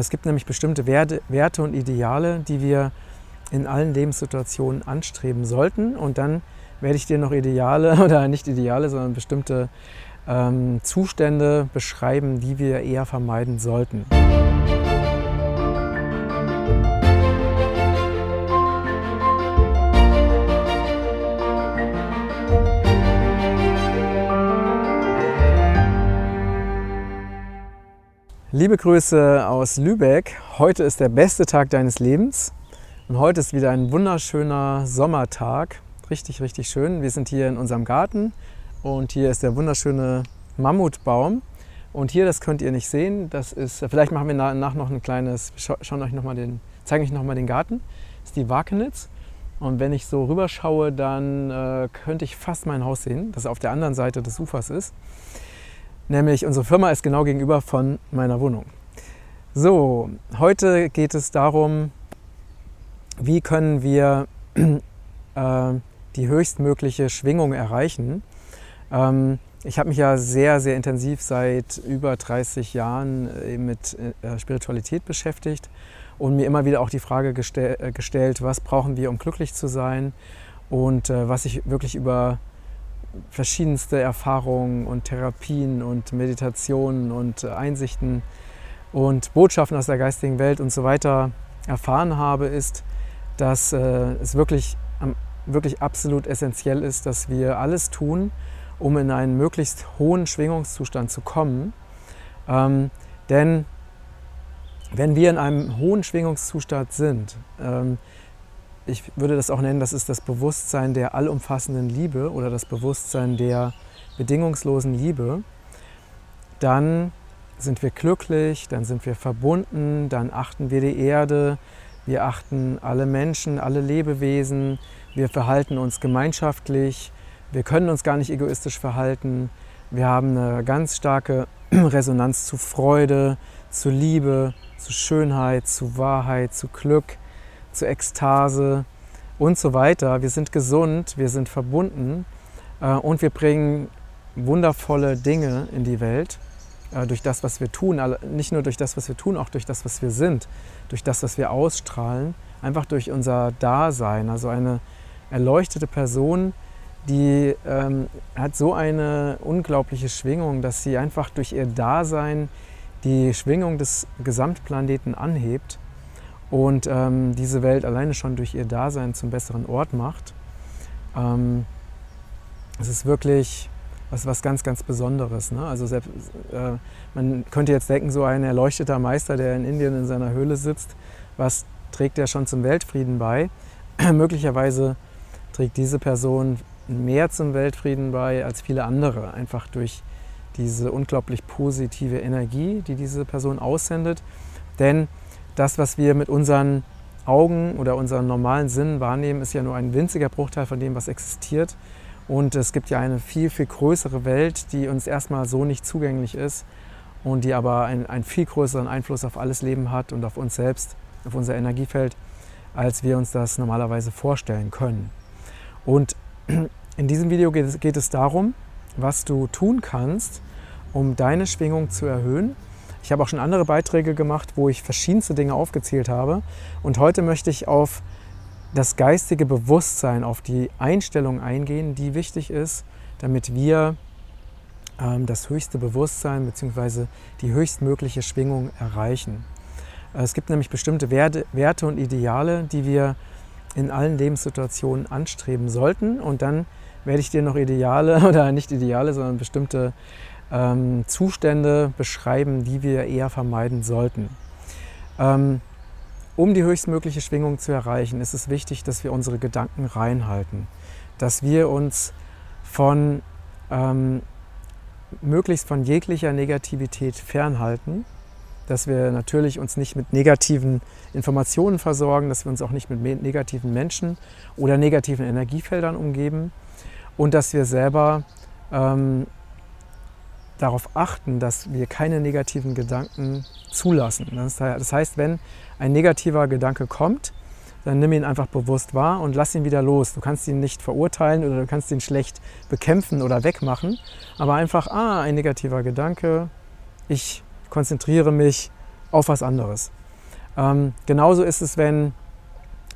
Es gibt nämlich bestimmte Werte, und Ideale, die wir in allen Lebenssituationen anstreben sollten. Und dann werde ich dir noch Ideale oder nicht Ideale, sondern bestimmte ähm, Zustände beschreiben, die wir eher vermeiden sollten. Liebe Grüße aus Lübeck. Heute ist der beste Tag deines Lebens und heute ist wieder ein wunderschöner Sommertag. Richtig, richtig schön. Wir sind hier in unserem Garten und hier ist der wunderschöne Mammutbaum. Und hier, das könnt ihr nicht sehen, das ist, vielleicht machen wir nach noch ein kleines, schauen euch noch mal den, zeigen euch nochmal den Garten. Das ist die Wakenitz. Und wenn ich so rüberschaue, dann äh, könnte ich fast mein Haus sehen, das auf der anderen Seite des Ufers ist. Nämlich unsere Firma ist genau gegenüber von meiner Wohnung. So, heute geht es darum, wie können wir äh, die höchstmögliche Schwingung erreichen. Ähm, ich habe mich ja sehr, sehr intensiv seit über 30 Jahren äh, mit äh, Spiritualität beschäftigt und mir immer wieder auch die Frage gestell, äh, gestellt, was brauchen wir, um glücklich zu sein und äh, was ich wirklich über verschiedenste Erfahrungen und Therapien und Meditationen und äh, Einsichten und Botschaften aus der geistigen Welt und so weiter erfahren habe, ist, dass äh, es wirklich, wirklich absolut essentiell ist, dass wir alles tun, um in einen möglichst hohen Schwingungszustand zu kommen. Ähm, denn wenn wir in einem hohen Schwingungszustand sind, ähm, ich würde das auch nennen, das ist das Bewusstsein der allumfassenden Liebe oder das Bewusstsein der bedingungslosen Liebe, dann sind wir glücklich, dann sind wir verbunden, dann achten wir die Erde, wir achten alle Menschen, alle Lebewesen, wir verhalten uns gemeinschaftlich, wir können uns gar nicht egoistisch verhalten, wir haben eine ganz starke Resonanz zu Freude, zu Liebe, zu Schönheit, zu Wahrheit, zu Glück zu Ekstase und so weiter. Wir sind gesund, wir sind verbunden äh, und wir bringen wundervolle Dinge in die Welt äh, durch das, was wir tun. Nicht nur durch das, was wir tun, auch durch das, was wir sind, durch das, was wir ausstrahlen, einfach durch unser Dasein. Also eine erleuchtete Person, die ähm, hat so eine unglaubliche Schwingung, dass sie einfach durch ihr Dasein die Schwingung des Gesamtplaneten anhebt und ähm, diese Welt alleine schon durch ihr Dasein zum besseren Ort macht. Ähm, es ist wirklich was, was ganz, ganz Besonderes. Ne? Also selbst, äh, man könnte jetzt denken, so ein erleuchteter Meister, der in Indien in seiner Höhle sitzt, was trägt er schon zum Weltfrieden bei? Möglicherweise trägt diese Person mehr zum Weltfrieden bei als viele andere, einfach durch diese unglaublich positive Energie, die diese Person aussendet. Denn das, was wir mit unseren Augen oder unseren normalen Sinnen wahrnehmen, ist ja nur ein winziger Bruchteil von dem, was existiert. Und es gibt ja eine viel, viel größere Welt, die uns erstmal so nicht zugänglich ist und die aber einen, einen viel größeren Einfluss auf alles Leben hat und auf uns selbst, auf unser Energiefeld, als wir uns das normalerweise vorstellen können. Und in diesem Video geht es, geht es darum, was du tun kannst, um deine Schwingung zu erhöhen ich habe auch schon andere Beiträge gemacht, wo ich verschiedenste Dinge aufgezählt habe. Und heute möchte ich auf das geistige Bewusstsein, auf die Einstellung eingehen, die wichtig ist, damit wir ähm, das höchste Bewusstsein bzw. die höchstmögliche Schwingung erreichen. Es gibt nämlich bestimmte Werte, Werte und Ideale, die wir in allen Lebenssituationen anstreben sollten. Und dann werde ich dir noch Ideale oder nicht Ideale, sondern bestimmte ähm, Zustände beschreiben, die wir eher vermeiden sollten. Ähm, um die höchstmögliche Schwingung zu erreichen, ist es wichtig, dass wir unsere Gedanken reinhalten, dass wir uns von ähm, möglichst von jeglicher Negativität fernhalten, dass wir natürlich uns nicht mit negativen Informationen versorgen, dass wir uns auch nicht mit negativen Menschen oder negativen Energiefeldern umgeben und dass wir selber ähm, darauf achten, dass wir keine negativen Gedanken zulassen. Das heißt, wenn ein negativer Gedanke kommt, dann nimm ihn einfach bewusst wahr und lass ihn wieder los. Du kannst ihn nicht verurteilen oder du kannst ihn schlecht bekämpfen oder wegmachen, aber einfach, ah, ein negativer Gedanke, ich konzentriere mich auf was anderes. Ähm, genauso ist es, wenn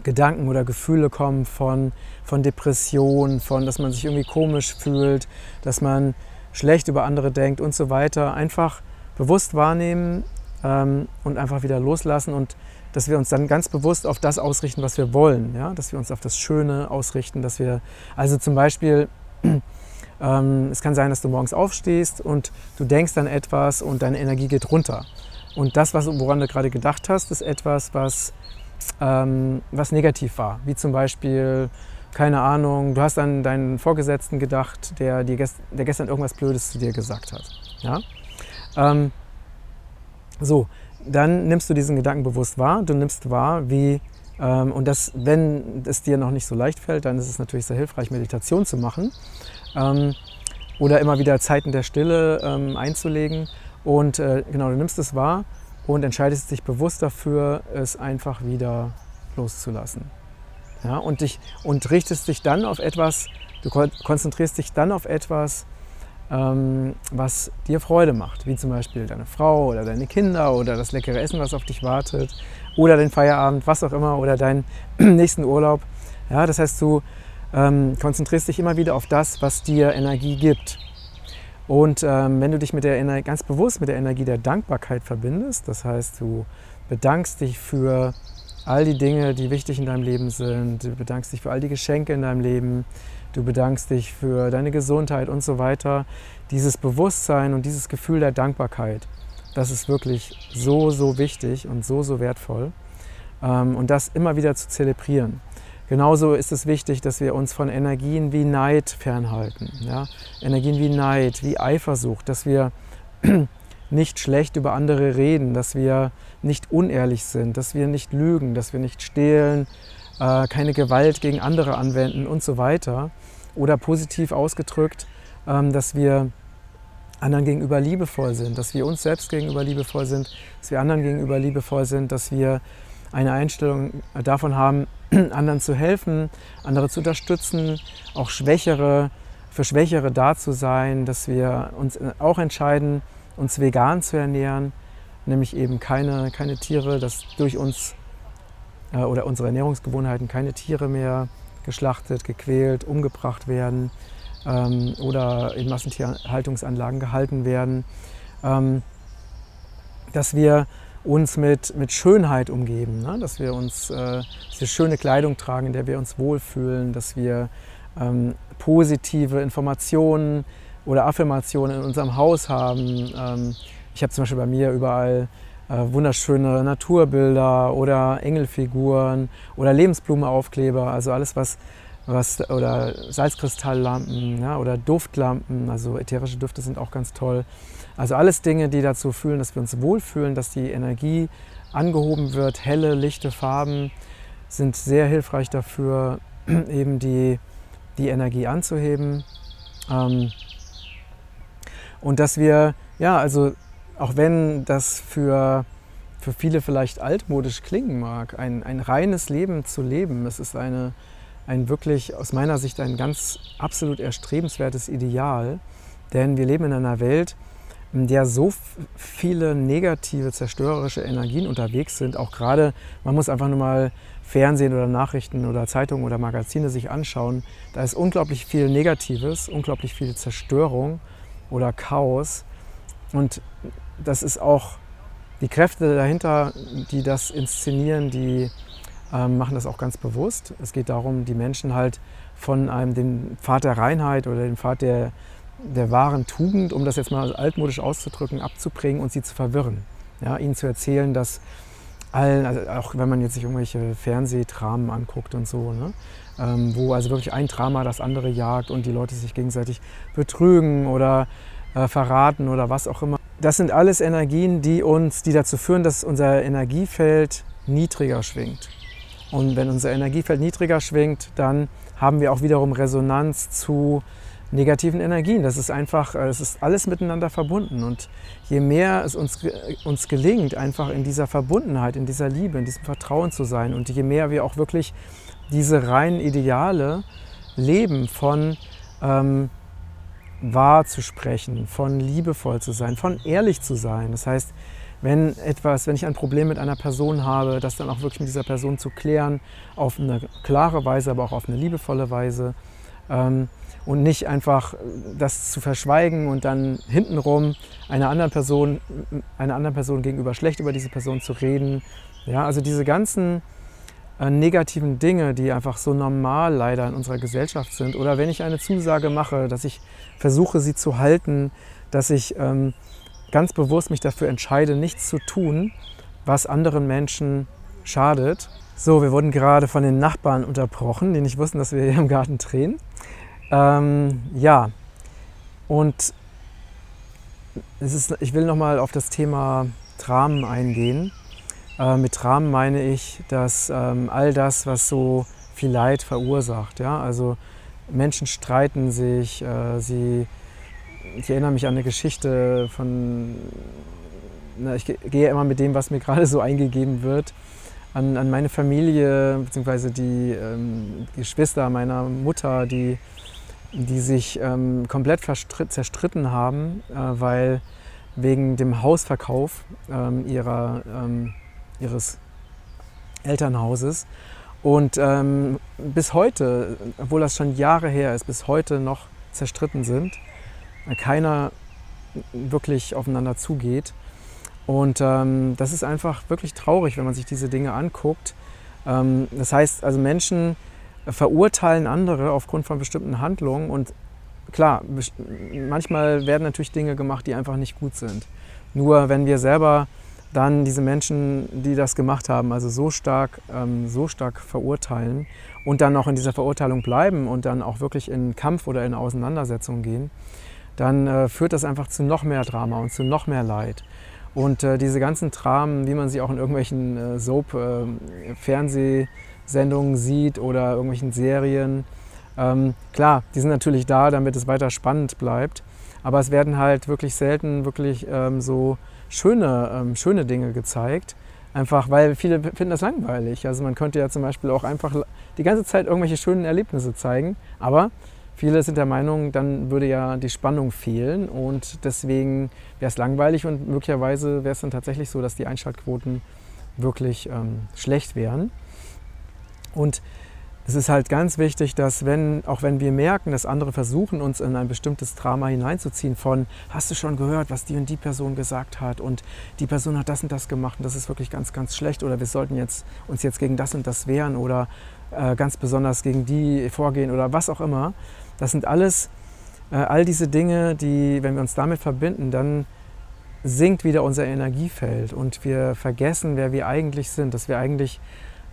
Gedanken oder Gefühle kommen von, von Depression, von, dass man sich irgendwie komisch fühlt, dass man schlecht über andere denkt und so weiter. Einfach bewusst wahrnehmen ähm, und einfach wieder loslassen und dass wir uns dann ganz bewusst auf das ausrichten, was wir wollen. Ja? Dass wir uns auf das Schöne ausrichten, dass wir, also zum Beispiel, ähm, es kann sein, dass du morgens aufstehst und du denkst dann etwas und deine Energie geht runter. Und das, was, woran du gerade gedacht hast, ist etwas, was, ähm, was negativ war. Wie zum Beispiel, keine Ahnung, du hast an deinen Vorgesetzten gedacht, der, dir gest der gestern irgendwas Blödes zu dir gesagt hat. Ja? Ähm, so, dann nimmst du diesen Gedanken bewusst wahr. Du nimmst wahr, wie, ähm, und das, wenn es dir noch nicht so leicht fällt, dann ist es natürlich sehr hilfreich, Meditation zu machen ähm, oder immer wieder Zeiten der Stille ähm, einzulegen. Und äh, genau, du nimmst es wahr und entscheidest dich bewusst dafür, es einfach wieder loszulassen. Ja, und, dich, und richtest dich dann auf etwas, du konzentrierst dich dann auf etwas, ähm, was dir Freude macht, wie zum Beispiel deine Frau oder deine Kinder oder das leckere Essen, was auf dich wartet oder den Feierabend, was auch immer oder deinen nächsten Urlaub. Ja, das heißt, du ähm, konzentrierst dich immer wieder auf das, was dir Energie gibt. Und ähm, wenn du dich mit der Ener ganz bewusst mit der Energie der Dankbarkeit verbindest, das heißt, du bedankst dich für all die Dinge, die wichtig in deinem Leben sind, du bedankst dich für all die Geschenke in deinem Leben, du bedankst dich für deine Gesundheit und so weiter. Dieses Bewusstsein und dieses Gefühl der Dankbarkeit, das ist wirklich so, so wichtig und so, so wertvoll. Ähm, und das immer wieder zu zelebrieren. Genauso ist es wichtig, dass wir uns von Energien wie Neid fernhalten. Ja? Energien wie Neid, wie Eifersucht, dass wir nicht schlecht über andere reden, dass wir nicht unehrlich sind, dass wir nicht lügen, dass wir nicht stehlen, äh, keine Gewalt gegen andere anwenden und so weiter. Oder positiv ausgedrückt, ähm, dass wir anderen gegenüber liebevoll sind, dass wir uns selbst gegenüber liebevoll sind, dass wir anderen gegenüber liebevoll sind, dass wir eine Einstellung davon haben, anderen zu helfen, andere zu unterstützen, auch Schwächere, für Schwächere da zu sein, dass wir uns auch entscheiden, uns vegan zu ernähren, nämlich eben keine, keine Tiere, dass durch uns äh, oder unsere Ernährungsgewohnheiten keine Tiere mehr geschlachtet, gequält, umgebracht werden ähm, oder in Massentierhaltungsanlagen gehalten werden. Ähm, dass wir uns mit, mit Schönheit umgeben, ne? dass wir uns äh, dass schöne Kleidung tragen, in der wir uns wohlfühlen, dass wir ähm, positive Informationen oder Affirmationen in unserem Haus haben. Ähm, ich habe zum Beispiel bei mir überall äh, wunderschöne Naturbilder oder Engelfiguren oder Lebensblumenaufkleber, also alles was, was oder Salzkristalllampen ja, oder Duftlampen, also ätherische Düfte sind auch ganz toll. Also alles Dinge, die dazu fühlen, dass wir uns wohlfühlen, dass die Energie angehoben wird. Helle, lichte Farben sind sehr hilfreich dafür, eben die, die Energie anzuheben. Ähm, und dass wir, ja, also auch wenn das für, für viele vielleicht altmodisch klingen mag, ein, ein reines Leben zu leben, es ist eine, ein wirklich aus meiner Sicht ein ganz absolut erstrebenswertes Ideal. Denn wir leben in einer Welt, in der so viele negative, zerstörerische Energien unterwegs sind. Auch gerade, man muss einfach nur mal Fernsehen oder Nachrichten oder Zeitungen oder Magazine sich anschauen. Da ist unglaublich viel Negatives, unglaublich viel Zerstörung oder Chaos. Und das ist auch die Kräfte dahinter, die das inszenieren, die ähm, machen das auch ganz bewusst. Es geht darum, die Menschen halt von einem, dem Pfad der Reinheit oder dem Pfad der, der wahren Tugend, um das jetzt mal altmodisch auszudrücken, abzubringen und sie zu verwirren. Ja, ihnen zu erzählen, dass allen, also auch wenn man jetzt sich irgendwelche Fernsehdramen anguckt und so, ne, ähm, wo also wirklich ein Drama das andere jagt und die Leute sich gegenseitig betrügen oder äh, verraten oder was auch immer. Das sind alles Energien, die uns, die dazu führen, dass unser Energiefeld niedriger schwingt. Und wenn unser Energiefeld niedriger schwingt, dann haben wir auch wiederum Resonanz zu negativen Energien. Das ist einfach, äh, es ist alles miteinander verbunden. Und je mehr es uns, uns gelingt, einfach in dieser Verbundenheit, in dieser Liebe, in diesem Vertrauen zu sein und je mehr wir auch wirklich diese reinen Ideale leben von ähm, wahr zu sprechen, von liebevoll zu sein, von ehrlich zu sein. Das heißt, wenn etwas, wenn ich ein Problem mit einer Person habe, das dann auch wirklich mit dieser Person zu klären, auf eine klare Weise, aber auch auf eine liebevolle Weise. Ähm, und nicht einfach das zu verschweigen und dann hintenrum einer anderen Person, einer anderen Person gegenüber schlecht über diese Person zu reden. Ja, also diese ganzen äh, negativen Dinge, die einfach so normal leider in unserer Gesellschaft sind. Oder wenn ich eine Zusage mache, dass ich versuche, sie zu halten, dass ich ähm, ganz bewusst mich dafür entscheide, nichts zu tun, was anderen Menschen schadet. So, wir wurden gerade von den Nachbarn unterbrochen, die nicht wussten, dass wir hier im Garten drehen. Ähm, ja, und es ist, ich will nochmal auf das Thema Dramen eingehen. Äh, mit Dramen meine ich, dass ähm, all das, was so viel Leid verursacht, ja, also Menschen streiten sich, äh, sie, ich erinnere mich an eine Geschichte von, na, ich gehe immer mit dem, was mir gerade so eingegeben wird, an, an meine Familie, beziehungsweise die ähm, Geschwister meiner Mutter, die, die sich ähm, komplett zerstritten haben, äh, weil wegen dem Hausverkauf ähm, ihrer, ähm, ihres Elternhauses. Und ähm, bis heute, obwohl das schon Jahre her ist, bis heute noch zerstritten sind, keiner wirklich aufeinander zugeht. Und ähm, das ist einfach wirklich traurig, wenn man sich diese Dinge anguckt. Ähm, das heißt, also Menschen verurteilen andere aufgrund von bestimmten Handlungen und klar, manchmal werden natürlich Dinge gemacht, die einfach nicht gut sind. Nur wenn wir selber dann diese Menschen, die das gemacht haben, also so stark, ähm, so stark verurteilen und dann auch in dieser Verurteilung bleiben und dann auch wirklich in Kampf oder in Auseinandersetzung gehen, dann äh, führt das einfach zu noch mehr Drama und zu noch mehr Leid. Und äh, diese ganzen Dramen, wie man sie auch in irgendwelchen äh, Soap-Fernsehsendungen äh, sieht oder irgendwelchen Serien, ähm, klar, die sind natürlich da, damit es weiter spannend bleibt. Aber es werden halt wirklich selten wirklich ähm, so schöne, ähm, schöne Dinge gezeigt. Einfach weil viele finden das langweilig. Also man könnte ja zum Beispiel auch einfach die ganze Zeit irgendwelche schönen Erlebnisse zeigen. Aber Viele sind der Meinung, dann würde ja die Spannung fehlen und deswegen wäre es langweilig und möglicherweise wäre es dann tatsächlich so, dass die Einschaltquoten wirklich ähm, schlecht wären. Und es ist halt ganz wichtig, dass wenn, auch wenn wir merken, dass andere versuchen, uns in ein bestimmtes Drama hineinzuziehen von, hast du schon gehört, was die und die Person gesagt hat? Und die Person hat das und das gemacht und das ist wirklich ganz, ganz schlecht oder wir sollten jetzt, uns jetzt gegen das und das wehren oder äh, ganz besonders gegen die vorgehen oder was auch immer, das sind alles äh, all diese Dinge, die, wenn wir uns damit verbinden, dann sinkt wieder unser Energiefeld und wir vergessen, wer wir eigentlich sind, dass wir eigentlich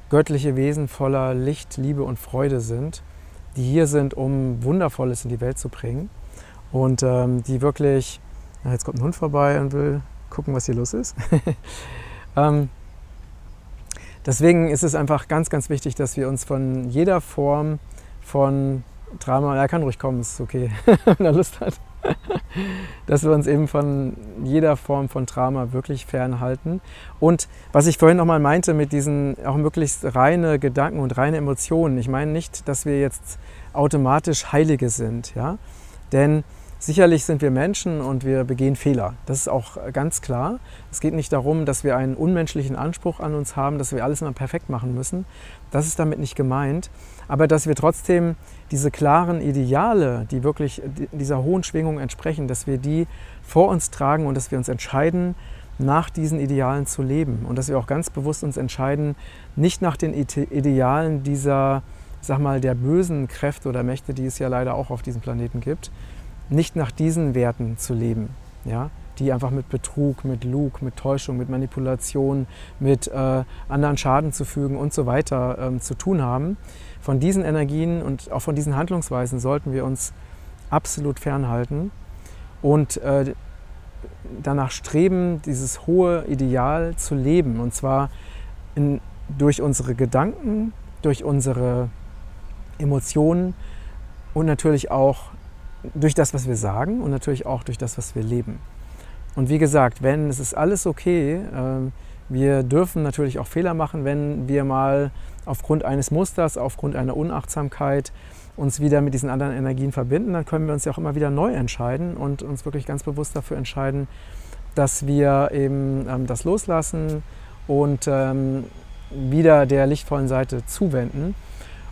göttliche Wesen voller Licht, Liebe und Freude sind, die hier sind, um Wundervolles in die Welt zu bringen und ähm, die wirklich, na, jetzt kommt ein Hund vorbei und will gucken, was hier los ist. ähm, deswegen ist es einfach ganz, ganz wichtig, dass wir uns von jeder Form von Drama, er kann ruhig kommen, ist okay, wenn er Lust hat. Dass wir uns eben von jeder Form von Drama wirklich fernhalten. Und was ich vorhin nochmal meinte mit diesen auch möglichst reine Gedanken und reine Emotionen, ich meine nicht, dass wir jetzt automatisch Heilige sind, ja? Denn Sicherlich sind wir Menschen und wir begehen Fehler. Das ist auch ganz klar. Es geht nicht darum, dass wir einen unmenschlichen Anspruch an uns haben, dass wir alles immer perfekt machen müssen. Das ist damit nicht gemeint. Aber dass wir trotzdem diese klaren Ideale, die wirklich dieser hohen Schwingung entsprechen, dass wir die vor uns tragen und dass wir uns entscheiden, nach diesen Idealen zu leben. Und dass wir auch ganz bewusst uns entscheiden, nicht nach den Idealen dieser, sag mal, der bösen Kräfte oder Mächte, die es ja leider auch auf diesem Planeten gibt, nicht nach diesen Werten zu leben, ja, die einfach mit Betrug, mit Lug, mit Täuschung, mit Manipulation, mit äh, anderen Schaden zu fügen und so weiter ähm, zu tun haben. Von diesen Energien und auch von diesen Handlungsweisen sollten wir uns absolut fernhalten und äh, danach streben, dieses hohe Ideal zu leben. Und zwar in, durch unsere Gedanken, durch unsere Emotionen und natürlich auch durch das, was wir sagen und natürlich auch durch das, was wir leben. Und wie gesagt, wenn es ist alles okay, ähm, wir dürfen natürlich auch Fehler machen, wenn wir mal aufgrund eines Musters, aufgrund einer Unachtsamkeit uns wieder mit diesen anderen Energien verbinden, dann können wir uns ja auch immer wieder neu entscheiden und uns wirklich ganz bewusst dafür entscheiden, dass wir eben ähm, das loslassen und ähm, wieder der lichtvollen Seite zuwenden.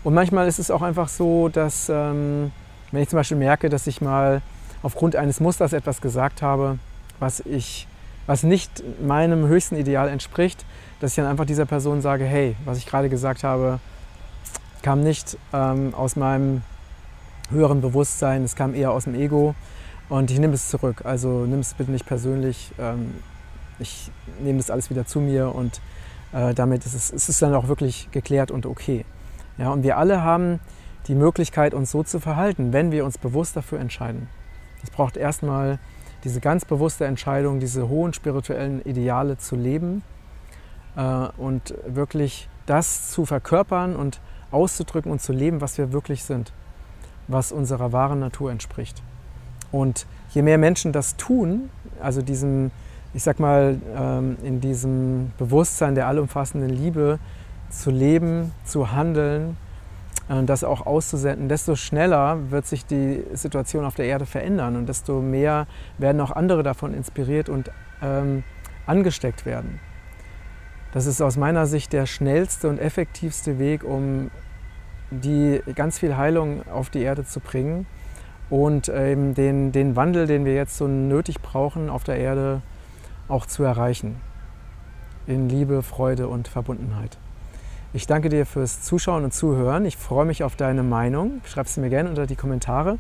Und manchmal ist es auch einfach so, dass ähm, wenn ich zum Beispiel merke, dass ich mal aufgrund eines Musters etwas gesagt habe, was, ich, was nicht meinem höchsten Ideal entspricht, dass ich dann einfach dieser Person sage, hey, was ich gerade gesagt habe, kam nicht ähm, aus meinem höheren Bewusstsein, es kam eher aus dem Ego und ich nehme es zurück. Also nimm es bitte nicht persönlich. Ähm, ich nehme das alles wieder zu mir und äh, damit ist es, ist es dann auch wirklich geklärt und okay. Ja, und wir alle haben die Möglichkeit, uns so zu verhalten, wenn wir uns bewusst dafür entscheiden. Es braucht erstmal diese ganz bewusste Entscheidung, diese hohen spirituellen Ideale zu leben äh, und wirklich das zu verkörpern und auszudrücken und zu leben, was wir wirklich sind, was unserer wahren Natur entspricht. Und je mehr Menschen das tun, also diesem, ich sag mal, ähm, in diesem Bewusstsein der allumfassenden Liebe zu leben, zu handeln, das auch auszusenden, desto schneller wird sich die Situation auf der Erde verändern und desto mehr werden auch andere davon inspiriert und ähm, angesteckt werden. Das ist aus meiner Sicht der schnellste und effektivste Weg, um die ganz viel Heilung auf die Erde zu bringen und ähm, den, den Wandel, den wir jetzt so nötig brauchen auf der Erde, auch zu erreichen. In Liebe, Freude und Verbundenheit. Ich danke dir fürs Zuschauen und Zuhören. Ich freue mich auf deine Meinung. Schreib sie mir gerne unter die Kommentare.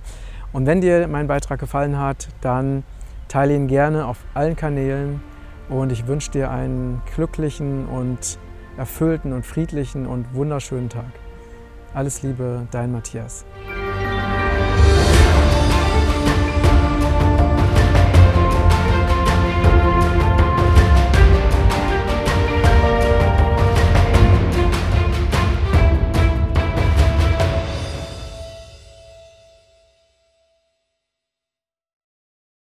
Und wenn dir mein Beitrag gefallen hat, dann teile ihn gerne auf allen Kanälen. Und ich wünsche dir einen glücklichen und erfüllten und friedlichen und wunderschönen Tag. Alles Liebe, dein Matthias.